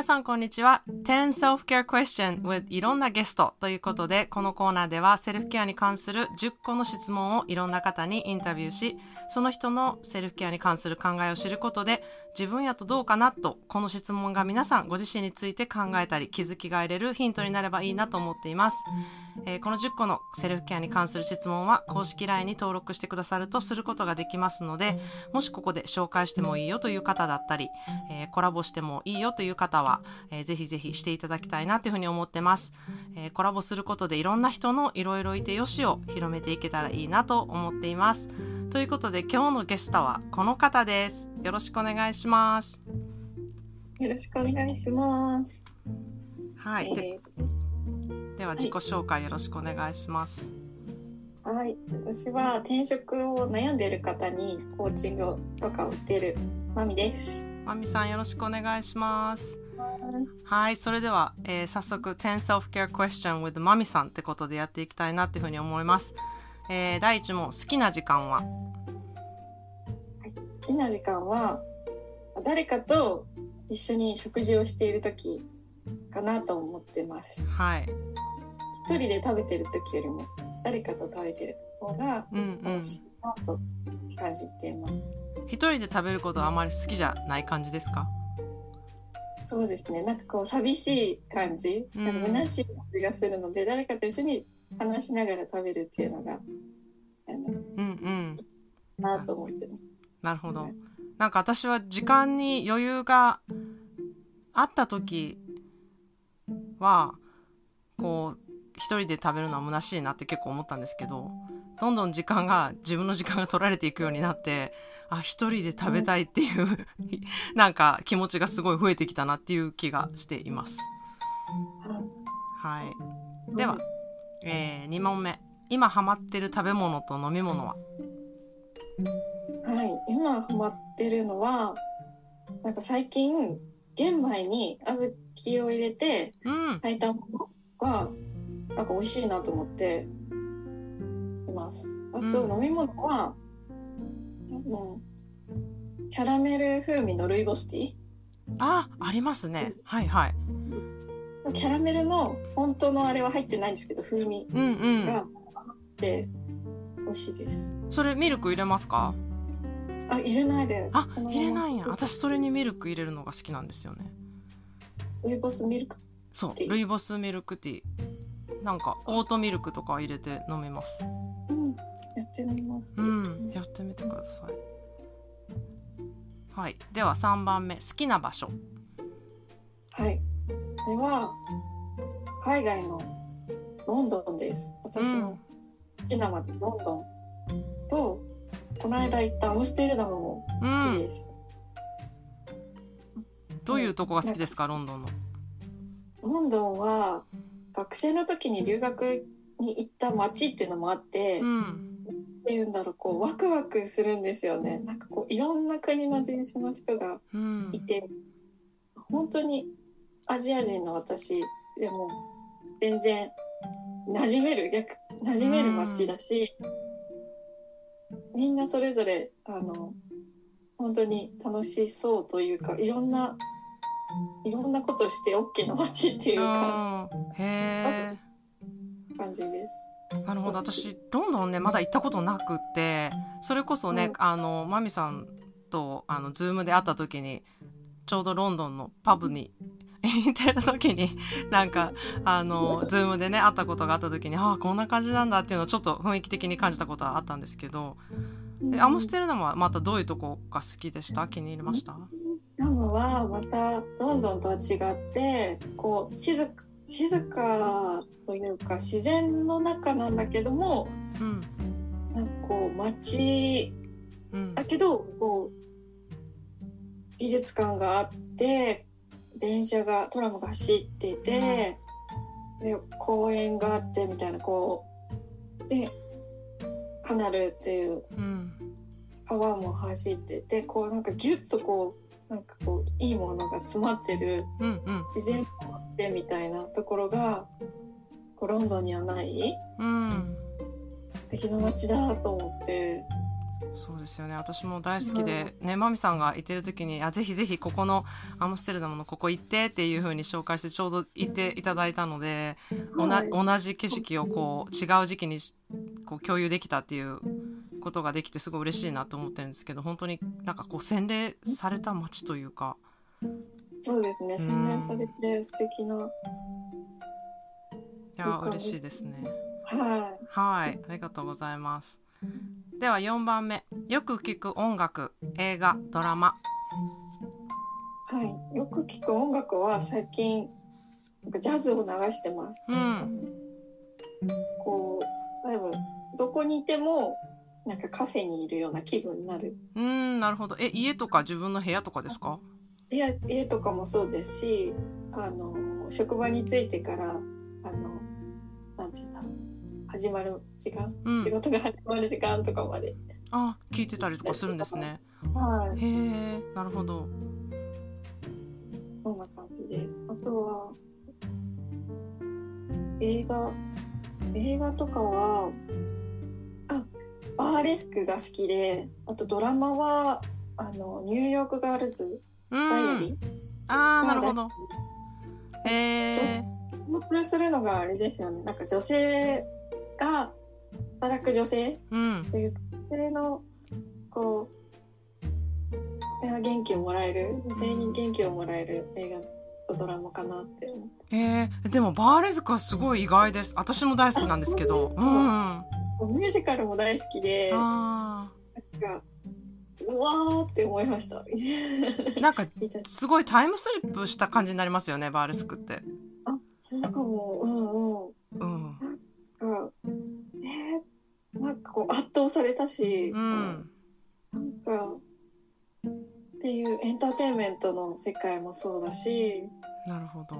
皆さんこんにちは。10 Self-Care Question with いろんなゲストということで、このコーナーではセルフケアに関する10個の質問をいろんな方にインタビューし、その人のセルフケアに関する考えを知ることで、自分やとどうかなと、この質問が皆さんご自身について考えたり、気づきが得れるヒントになればいいなと思っています。えー、この10個のセルフケアに関する質問は公式 LINE に登録してくださるとすることができますので、もしここで紹介してもいいよという方だったり、えー、コラボしてもいいよという方は、えー、ぜひぜひしていただきたいなというふうに思ってます。えー、コラボすることでいろんな人のいろいろいてよしを広めていけたらいいなと思っています。ということで今日のゲストはこの方です。よろしくお願いします。よろしくお願いします。はい。えー、では自己紹介よろしくお願いします。はい、私は転職を悩んでいる方にコーチングとかをしているまみです。まみさんよろしくお願いします。はい、それでは、えー、早速10 Self-Care Question with まみさんってことでやっていきたいなっていうふうに思います。えー、第一問好きな時間は、はい、好きな時間は誰かと一緒に食事をしている時かなと思ってます。はい。一人で食べてる時よりも誰かと食べてる方が楽しいなと感じています。うんうん、一人で食べることはあまり好きじゃない感じですか？そうですね。なんかこう寂しい感じ、うん、なんか虚しい感じがするので、誰かと一緒に話しながら食べるっていうのが、あの、うんうん。なと思ってます。なるほど。なんか私は時間に余裕があった時は、こう、一人で食べるのは虚しいなって結構思ったんですけど、どんどん時間が、自分の時間が取られていくようになって、あ、一人で食べたいっていう なんか気持ちがすごい増えてきたなっていう気がしています。はい。では、えー、2問目今ハマってる食べ物と飲み物は？はい今ハマってるのはなんか最近玄米に小豆を入れて炊いたものが、なんか美味しいなと思っています。あと飲み物は、うん、キャラメル風味のルイボスティー。あありますね。はいはい。キャラメルの本当のあれは入ってないんですけど風味があって美味しいです、うんうん、それミルク入れますか？あ入れないです。あ入れないんや。私それにミルク入れるのが好きなんですよね。ルイボスミルクそうルイボスミルクティーなんかオートミルクとか入れて飲みます。うん。やってみます。うん。やってみてください。はい。では3番目。好きな場所。はい。これは海外のロンドンです。私の好きな街、ロンドン。とこの間行ったアムステルダムも好きです。うん、どういうとこが好きですか、ロンドンの。ロンドンは学生の時に留学に行った街っていうのもあって、うん、っていうんだろうこうワクワクするんですよね。なんかこういろんな国の人種の人がいて、うん、本当にアジア人の私でも全然馴染める逆馴染める街だし、みんなそれぞれあの本当に楽しそうというかいろんないろんなことして OK な街っていうかへ感じです。なるほど。私ロンドンねまだ行ったことなくてそれこそね、うん、あのマミさんとあのズームで会った時にちょうどロンドンのパブに行ってる時に なんかあのズームでね会ったことがあった時にああこんな感じなんだっていうのをちょっと雰囲気的に感じたことはあったんですけど。アムステルダムはまたどういうとこが好きでした？気に入りました？ダムはまたロンドンとは違ってこう静静かというか自然の中なんだけども、うん、なんかこう街だけど、こう美術館があって電車がトラムが走っていて、うん、で公園があってみたいなこうでカナルっていう川も走っててこうなんかギュッとこうなんかこういいものが詰まってる、うんうん、自然ってみたいなところがこうロンドンにはない、うん、素敵な街だと思って。そうですよね。私も大好きで、ねまみさんがいてる時にあぜひぜひここのアムステルダムのここ行ってっていう風に紹介してちょうど行っていただいたので、はい、同じ景色をこう違う時期にこう共有できたっていうことができてすごい嬉しいなと思ってるんですけど本当になんかこう洗練された街というか。そうですね。洗練されて素敵な、いや嬉しいですね。はい。はい。ありがとうございます。では4番目。よく聞く音楽映画ドラマ。はい。よく聞く音楽は最近ジャズを流してます、うん、こう多分どこにいてもなんかカフェにいるような気分になる。うんなるほど。え家とか自分の部屋とかですか？家家とかもそうですしあの職場に着いてからあのなんていうん始まる時間、うん、仕事が始まる時間とかまで。あ聞いてたりとかするんですね。はい。へえなるほど。そんな感じです。あとは映画映画とかはあバーレスクが好きであとドラマはあのニューヨークガールズダイアリーああなるほど。へえ共通するのがあれですよね。なんか女性が働く女性という女性のこう元気をもらえる女性に元気をもらえる映画とドラマかなって思って。えー、でもバーレズカすごい意外です。私も大好きなんですけど、うん、ミュージカルも大好きでなんかうわーって思いました。なんかすごいタイムスリップした感じになりますよねバーレスクって。あそうかも。うんうん。うん。なんかえー、なんかこう圧倒されたし、うん、なんかっていうエンターテインメントの世界もそうだし。なるほど。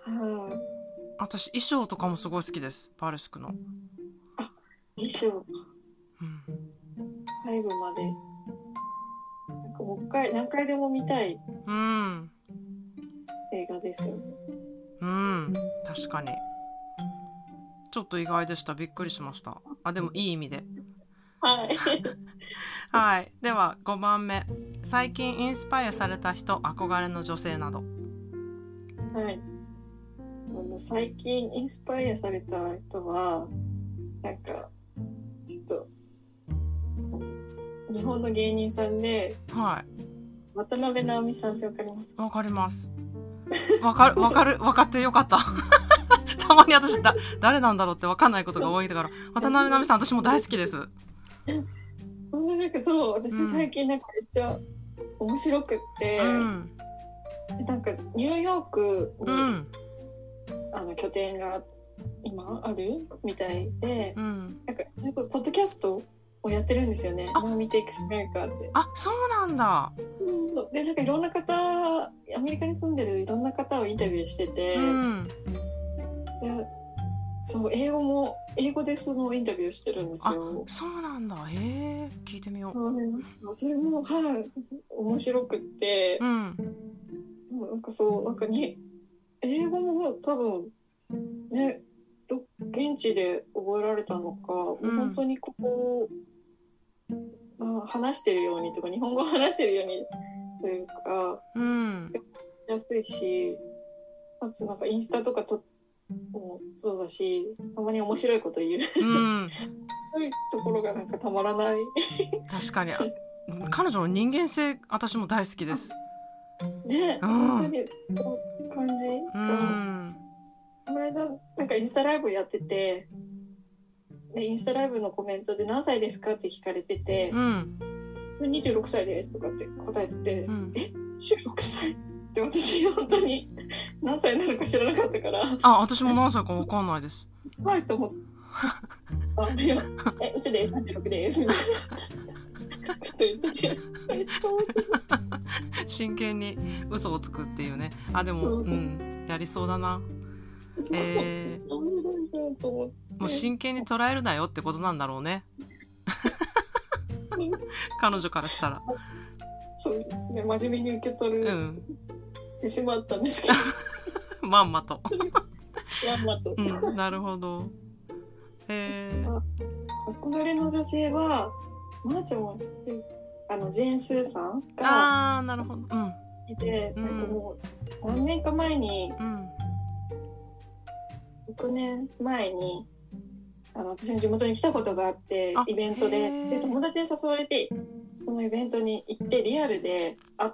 はい、私衣装とかもすごい好きですパーレスクの。あ衣装、うん、最後まで。なんかもう一回何回でも見たい、うん、映画ですよね。うん。確かに。ちょっと意外でした。びっくりしました。あでもいい意味で。はい。はい。では5番目。最近インスパイアされた人憧れの女性など。はい。あの最近インスパイアされた人はなんか日本の芸人さんで、はい、渡辺直美さんってわかります？わかります。わかるわかるわかってよかった。たまに私だ誰なんだろうって分かんないことが多いから。渡辺直美さん私も大好きです。なんかそう私最近なんかめっちゃ面白くって、うん、でなんかニューヨークに、うん、あの拠点が今あるみたいで、うん、なんかそれこポッドキャストをやってるんですよね。ナオミテイクスメーカーって。あ、そうなんだ。で、なんかいろんな方、アメリカに住んでるいろんな方をインタビューしてて、うん、でそう英語も英語でそのインタビューしてるんですよ。そうなんだ。へえ、聞いてみよう。それもはい面白くって、うん、なんかそうなんかに英語も多分ね現地で覚えられたのか、うん、本当にここあ話してるようにとか日本語を話してるようにというか、うん、安いしあとなんかインスタとかともそうだしたまに面白いこと言う、うん、そういうところがなんかたまらない。確かに。彼女の人間性私も大好きです。ね、うん、本当に感じ、うん、この間なんかインスタライブやっててでインスタライブのコメントで「何歳ですか?」って聞かれてて「うん、26歳です」とかって答えてて「うん、え16歳?」って私本当に何歳なのか知らなかったから。あ私も何歳か分かんないです。はいと思ってあいやえ嘘です36です。みたいなこと言ってて。めっちゃ真剣に嘘をつくっていうね。あでもうん。やりそうだな。えー、もう真剣に捉えるなよってことなんだろうね。彼女からしたら。そうですね。真面目に受け取る、うん。てしまったんですけど。まんまと。まんまと、うん、なるほど。へえ憧れの女性はまーちゃんも知ってるあのジェーン・スーさんがああなるほど。うん。なんかもう何年か前にうん。6年前にあの私の地元に来たことがあってあイベントで。で友達に誘われてそのイベントに行ってリアルで会っ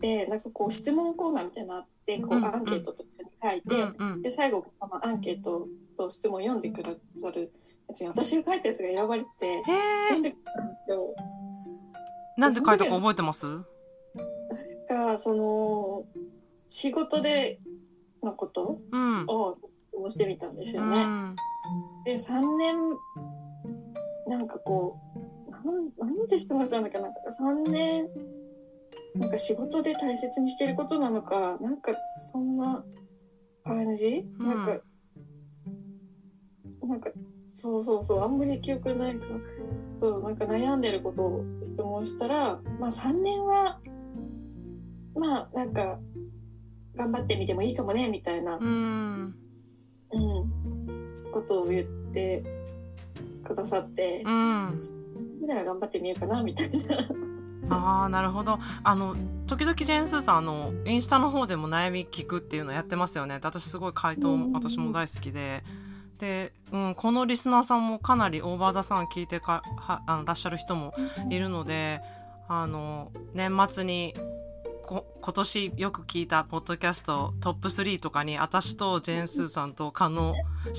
てなんかこう質問コーナーみたいなのあってこううんアンケートと一緒に書いて、うんうん。で最後そのアンケートと質問を読んでくださるやつに私が書いたやつが選ばれて読んでくれたんですよ。なんで書いたか覚えてます？確かその仕事でのことうん。をしてみたんですうよね。んで3年なんかこうなんなんで質問したんだっけななんか3年なんか仕事で大切にしてることなのかなんかそんな感じ、うん。なんかなんかそうそうそうあんまり記憶ないか。らそうなんか悩んでることを質問したらまあ3年はまあなんか頑張ってみてもいいかもねみたいな。うん。うん、ことを言ってくださって、うん。ぐらいは頑張ってみようかなみたいな。ああなるほど。あの時々ジェーンスーさんあのインスタの方でも悩み聞くっていうのやってますよね。私すごい回答うん。私も大好きで。で、うん、このリスナーさんもかなりオーバーザさん聞いてかはあのらっしゃる人もいるのであの年末にこ今年よく聞いたポッドキャストトップ3とかに私とジェーンスーさんと加納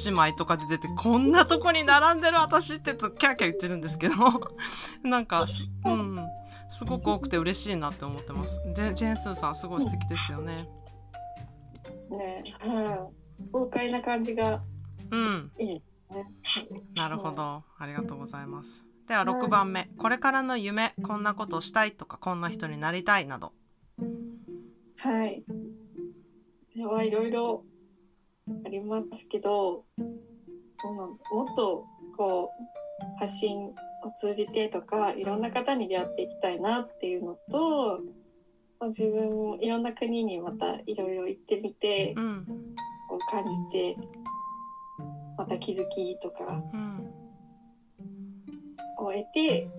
姉妹とかで出てこんなとこに並んでる私ってとキャーキャー言ってるんですけど。なんかうん。すごく多くて嬉しいなって思ってます。ジェジェーンスーさんすごい素敵ですよね。ね、はい、爽快な感じがうん。いいね。なるほど。ありがとうございます。では6番目。これからの夢こんなことをしたいとかこんな人になりたいなどはい。ではいろいろありますけど、うんもっとこう発信を通じてとかいろんな方に出会っていきたいなっていうのと、まあ自分もいろんな国にまたいろいろ行ってみてうんこう感じてまた気づきとかうんを得て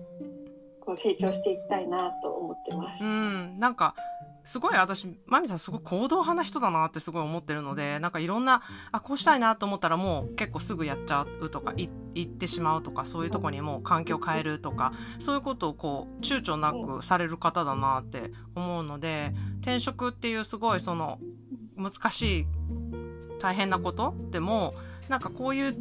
こう成長していきたいなと思ってます。うん、なんかすごい私マミさんすごい行動派な人だなってすごい思ってるのでなんかいろんなあこうしたいなと思ったらもう結構すぐやっちゃうとかい行ってしまうとかそういうとこにもう環境を変えるとかそういうことをこう躊躇なくされる方だなって思うので転職っていうすごいその難しい大変なことでもなんかこういう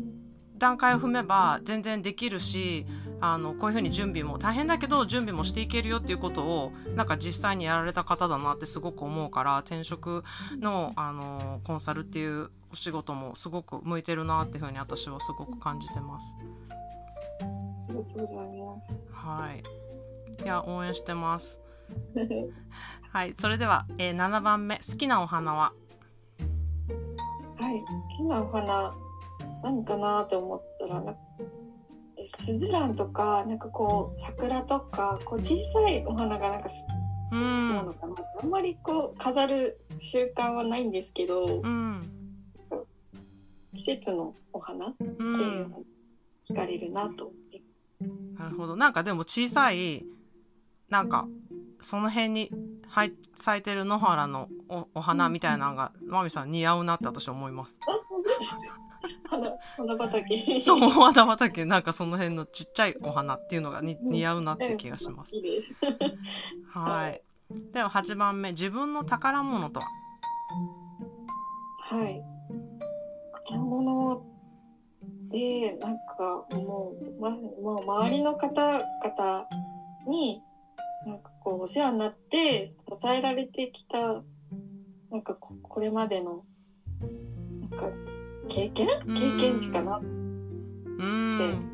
段階を踏めば全然できるしあのこういうふうに準備も大変だけど準備もしていけるよっていうことをなんか実際にやられた方だなってすごく思うから転職のあのコンサルっていうお仕事もすごく向いてるなっていうふうに私はすごく感じてます。ありがとうございます。はい。いや応援してます。はい。それでは、えー、7番目好きなお花は？はい、好きなお花何かなと思ったらスズランとかなんかこう桜とかこう小さいお花がなんか好うきなのんかな、あんまりこう飾る習慣はないんですけどうん季節のお花ってういうのんが惹かれるなと、なるほど。なんかでも小さいなんかその辺にはい咲いてる野原のおお花みたいなのがマミさん似合うなって私思います。花花畑。そうお花畑。なんかその辺のちっちゃいお花っていうのがに似合うなって気がします。はい。では8番目。自分の宝物とは？はい。買い物でなんかもう,、ま、もう周りの方々になんかこうお世話になって支えられてきたなんかここれまでのなんか経験経験値かなってうん。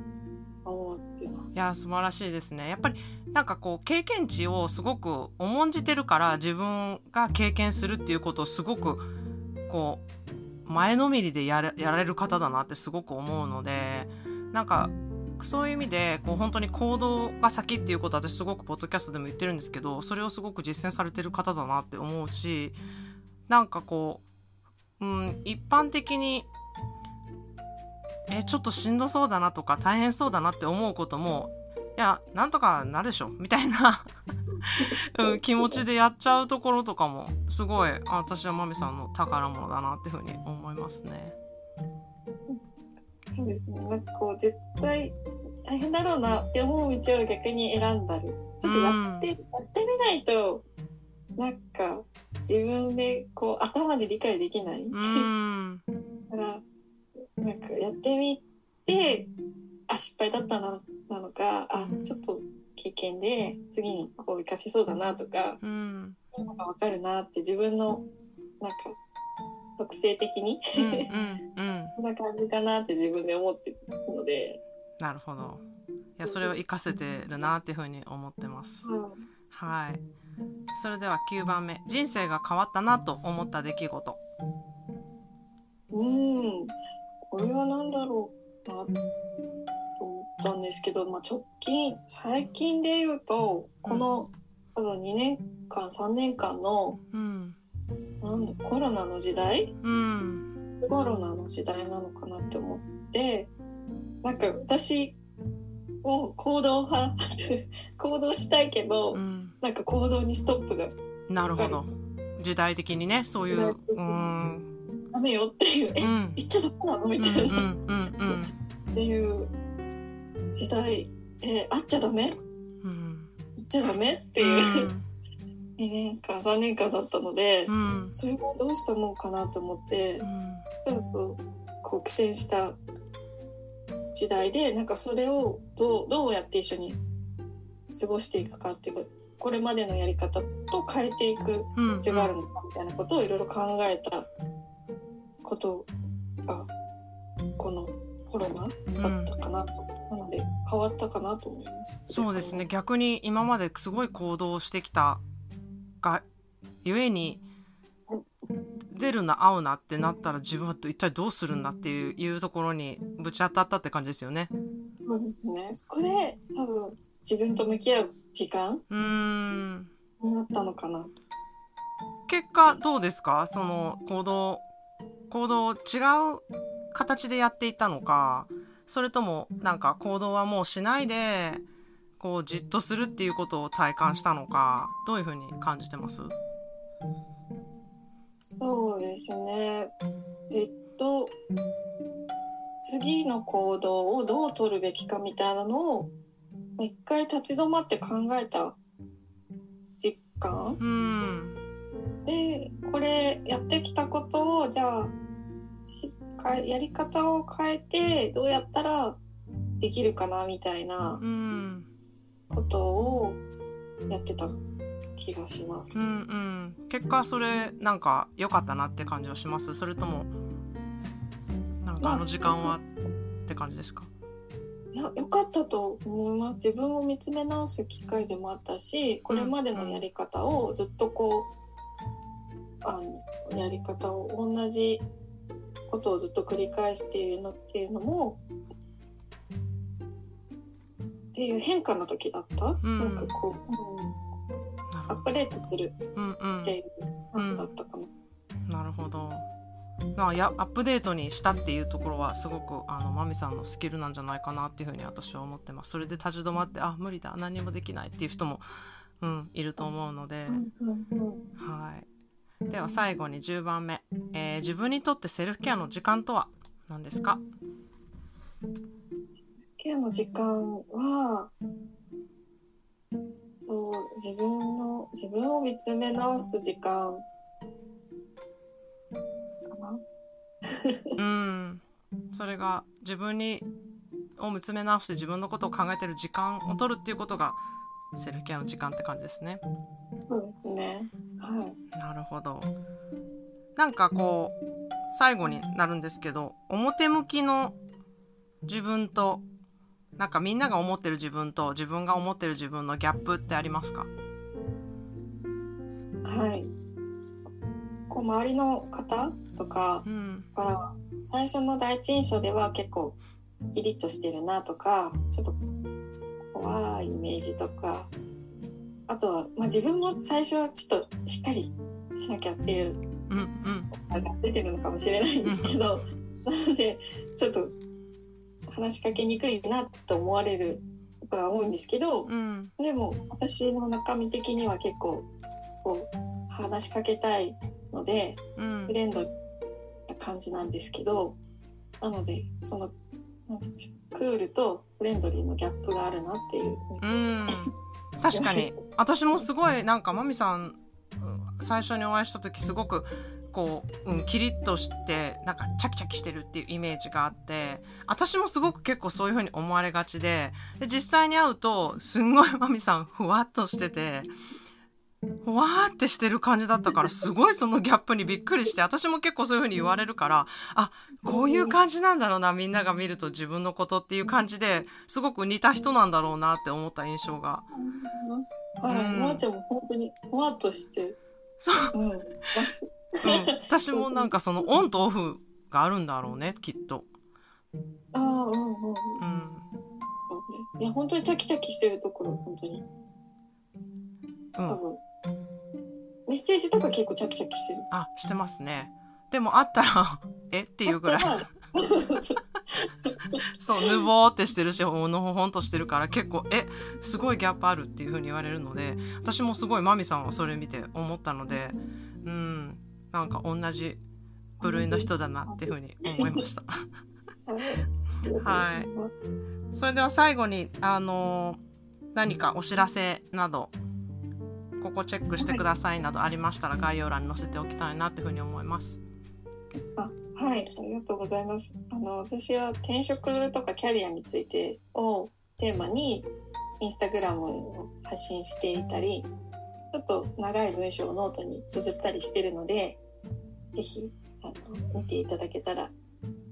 思ってます。いや素晴らしいですねやっぱりなんかこう経験値をすごく重んじてるから自分が経験するっていうことをすごくこう前のめりでやれやられる方だなってすごく思うのでなんかそういう意味でこう本当に行動が先っていうことは私すごくポッドキャストでも言ってるんですけどそれをすごく実践されてる方だなって思うしなんかこう、うん、一般的にえちょっとしんどそうだなとか大変そうだなって思うこともやなんとかなるでしょみたいな うん、気持ちでやっちゃうところとかもすごい私はまみさんの宝物だなっていうふうに思いますね。そうですねなんかこう絶対大変だろうなって思う道を逆に選んだりちょっとやって、うん、やってみないとなんか自分でこう頭で理解できない。うん、だからなんかやってみてあ失敗だったななのかあちょっと経験で次にこう活かせそうだなとか、うん、なんか分かるなって自分のなんか特性的にうんうん、うん、こんな感じかなって自分で思ってるので。なるほど。いやそれを活かせてるなっていうふうに思ってます、うん、はい。それでは9番目。人生が変わったなと思った出来事。うんこれは何だろうなと思ったんですけど、まあ、直近最近で言うとこの、多分2年間3年間の、うん、なんだコロナの時代、うん、コロナの時代なのかなって思ってなんか私も行動派 行動したいけど、うん、なんか行動にストップがなるほど。時代的にねそういううんダメよっていう、え、うん、言っちゃダメなの？みたいな、うんうんうん、っていう時代。え会っちゃダメ、うん、言っちゃダメっていう、2年間3年間だったので、うん、それもどうしたもんかなと思って、うん、こう苦戦した時代でなんかそれをどうどうやって一緒に過ごしていくかっていうかこれまでのやり方と変えていく必要があるのかみたいなことをいろいろ考えたことがこのコロナだったかなと、うん、なので変わったかなと思います。そうですね逆に今まですごい行動してきたがゆえに出るな会うなってなったら自分は一体どうするんだっていういうところにぶち当たったって感じですよね。そうですね。そこで多分自分と向き合う時間うんになったのかな。結果どうですか？その行動行動違う形でやっていたのかそれともなんか行動はもうしないでこうじっとするっていうことを体感したのかどういうふうに感じてます？そうですね。じっと次の行動をどう取るべきかみたいなのを一回立ち止まって考えた実感、うん、でこれやってきたことをじゃあやり方を変えてどうやったらできるかなみたいなことをやってた気がします。うんうん、結果それなんか良かったなって感じはします。それともなんかあの時間はって感じですか？いや良かったと思います。自分を見つめ直す機会でもあったしこれまでのやり方をずっとこう、あのやり方を同じことをずっと繰り返しているのっていうのもっていう変化の時だった、うん、なんかこう、うん、アップデートするっていうやつだったかな。うん、なるほど。まあ、やアップデートにしたっていうところはすごくあのマミさんのスキルなんじゃないかなっていうふうに私は思ってます。それで立ち止まってあ無理だ何もできないっていう人も、うん、いると思うので、はいでは最後に10番目、えー、自分にとってセルフケアの時間とは何ですか？ケアの時間はそう自分の自分を見つめ直す時間。かな？うん。それが自分にを見つめ直して自分のことを考えてる時間を取るっていうことがセルフケアの時間って感じですね。そうですね。はい。なるほど。なんかこう最後になるんですけど表向きの自分となんかみんなが思ってる自分と自分が思ってる自分のギャップってありますか？はいこう周りの方とかから最初の第一印象では結構キリッとしてるなとかちょっと怖いイメージとかあとは、まあ、自分も最初はちょっとしっかりしなきゃっていうが出てるのかもしれないんですけど、なのでちょっと話しかけにくいなと思われることが多いんですけど、うん、でも私の中身的には結構こう話しかけたいので、うん、フレンドな感じなんですけどなのでそのクールとフレンドリーのギャップがあるなっていう。うん。確かに 私もすごいなんかマミさん最初にお会いした時すごくこう、うん、キリッとしてなんかチャキチャキしてるっていうイメージがあって私もすごく結構そういう風に思われがちでで実際に会うとすんごいマミさんふわっとしててふわーってしてる感じだったからすごいそのギャップにびっくりして私も結構そういう風に言われるからあこういう感じなんだろうなみんなが見ると自分のことっていう感じですごく似た人なんだろうなって思った印象が。はい、うん、まー、ちゃんも本当にふわっとしてそう、うん、うん、私もなんかそのオンとオフがあるんだろうねきっと。ああうんうん。うん。そうね。いや本当にチャキチャキしてるところ本当に。うん。多分メッセージとか結構チャキチャキしてる。あしてますね。でもあったら え？っていうぐらい。そうぬぼーってしてるしほのほほんとしてるから結構えすごいギャップあるっていうふうに言われるので私もすごいマミさんはそれ見て思ったのでうんなんか同じ部類の人だなっていうふうに思いました。はい。それでは最後にあの何かお知らせなどここチェックしてくださいなどありましたら概要欄に載せておきたいなっていうふうに思います。あはい、ありがとうございます。あの私は転職とかキャリアについてをテーマにインスタグラムを発信していたり、ちょっと長い文章をノートに綴ったりしてるので、ぜひあの見ていただけたら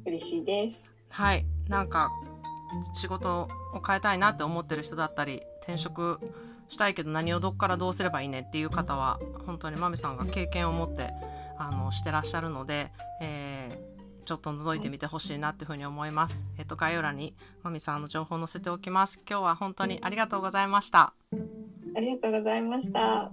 嬉しいです。はい、なんか仕事を変えたいなって思ってる人だったり、転職したいけど何をどっからどうすればいいねっていう方は本当にまみさんが経験を持ってあのしてらっしゃるので、えー、ちょっと覗いてみてほしいなっていうふうに思います。えっ、と概要欄にまみさんの情報を載せておきます。今日は本当にありがとうございました。ありがとうございました。